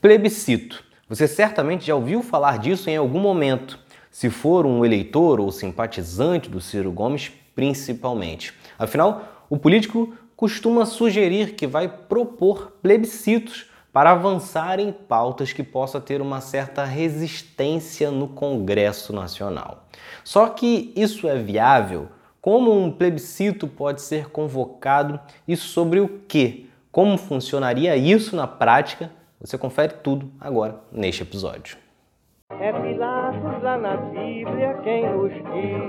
Plebiscito. Você certamente já ouviu falar disso em algum momento, se for um eleitor ou simpatizante do Ciro Gomes, principalmente. Afinal, o político costuma sugerir que vai propor plebiscitos para avançar em pautas que possa ter uma certa resistência no Congresso Nacional. Só que isso é viável? Como um plebiscito pode ser convocado e sobre o que? Como funcionaria isso na prática? Você confere tudo agora neste episódio. É Pilatos lá na Bíblia quem nos diz,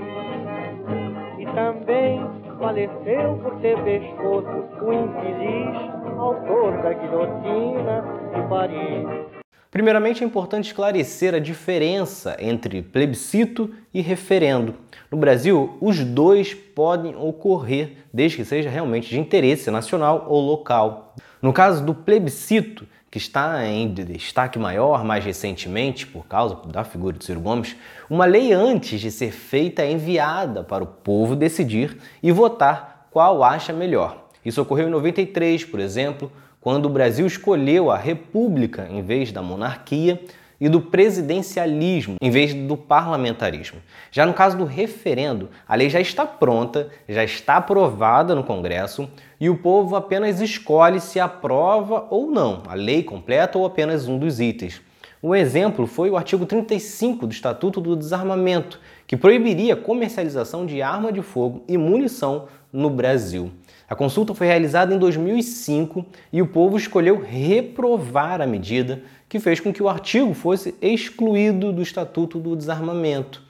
e também faleceu por ter pescoço o infeliz autor da guilhotina de Paris. Primeiramente, é importante esclarecer a diferença entre plebiscito e referendo. No Brasil, os dois podem ocorrer desde que seja realmente de interesse nacional ou local. No caso do plebiscito, que está em destaque maior mais recentemente por causa da figura de Ciro Gomes, uma lei antes de ser feita é enviada para o povo decidir e votar qual acha melhor. Isso ocorreu em 93, por exemplo, quando o Brasil escolheu a república em vez da monarquia e do presidencialismo em vez do parlamentarismo. Já no caso do referendo, a lei já está pronta, já está aprovada no Congresso e o povo apenas escolhe se aprova ou não a lei completa ou apenas um dos itens. Um exemplo foi o artigo 35 do Estatuto do Desarmamento, que proibiria a comercialização de arma de fogo e munição no Brasil. A consulta foi realizada em 2005 e o povo escolheu reprovar a medida, que fez com que o artigo fosse excluído do Estatuto do Desarmamento.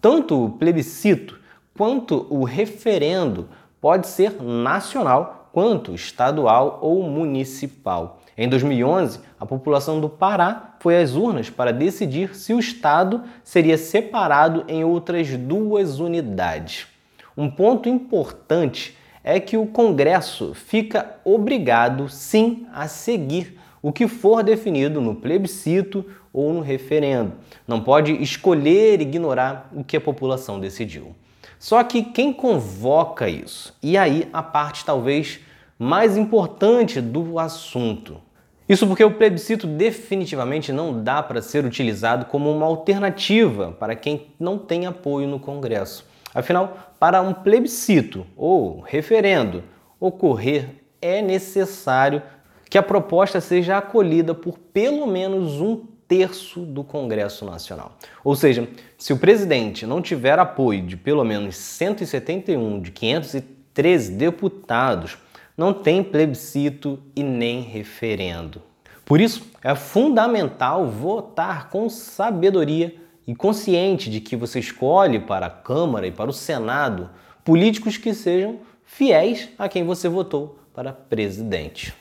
Tanto o plebiscito quanto o referendo pode ser nacional quanto estadual ou municipal. Em 2011, a população do Pará foi às urnas para decidir se o estado seria separado em outras duas unidades. Um ponto importante é que o Congresso fica obrigado, sim, a seguir o que for definido no plebiscito ou no referendo. Não pode escolher ignorar o que a população decidiu. Só que quem convoca isso? E aí a parte talvez mais importante do assunto. Isso porque o plebiscito definitivamente não dá para ser utilizado como uma alternativa para quem não tem apoio no Congresso. Afinal, para um plebiscito ou referendo ocorrer, é necessário que a proposta seja acolhida por pelo menos um terço do Congresso Nacional. Ou seja, se o presidente não tiver apoio de pelo menos 171 de 513 deputados, não tem plebiscito e nem referendo. Por isso, é fundamental votar com sabedoria e consciente de que você escolhe para a Câmara e para o Senado políticos que sejam fiéis a quem você votou para presidente.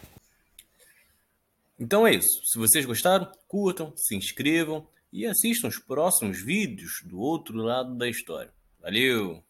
Então é isso. Se vocês gostaram, curtam, se inscrevam e assistam os próximos vídeos do outro lado da história. Valeu!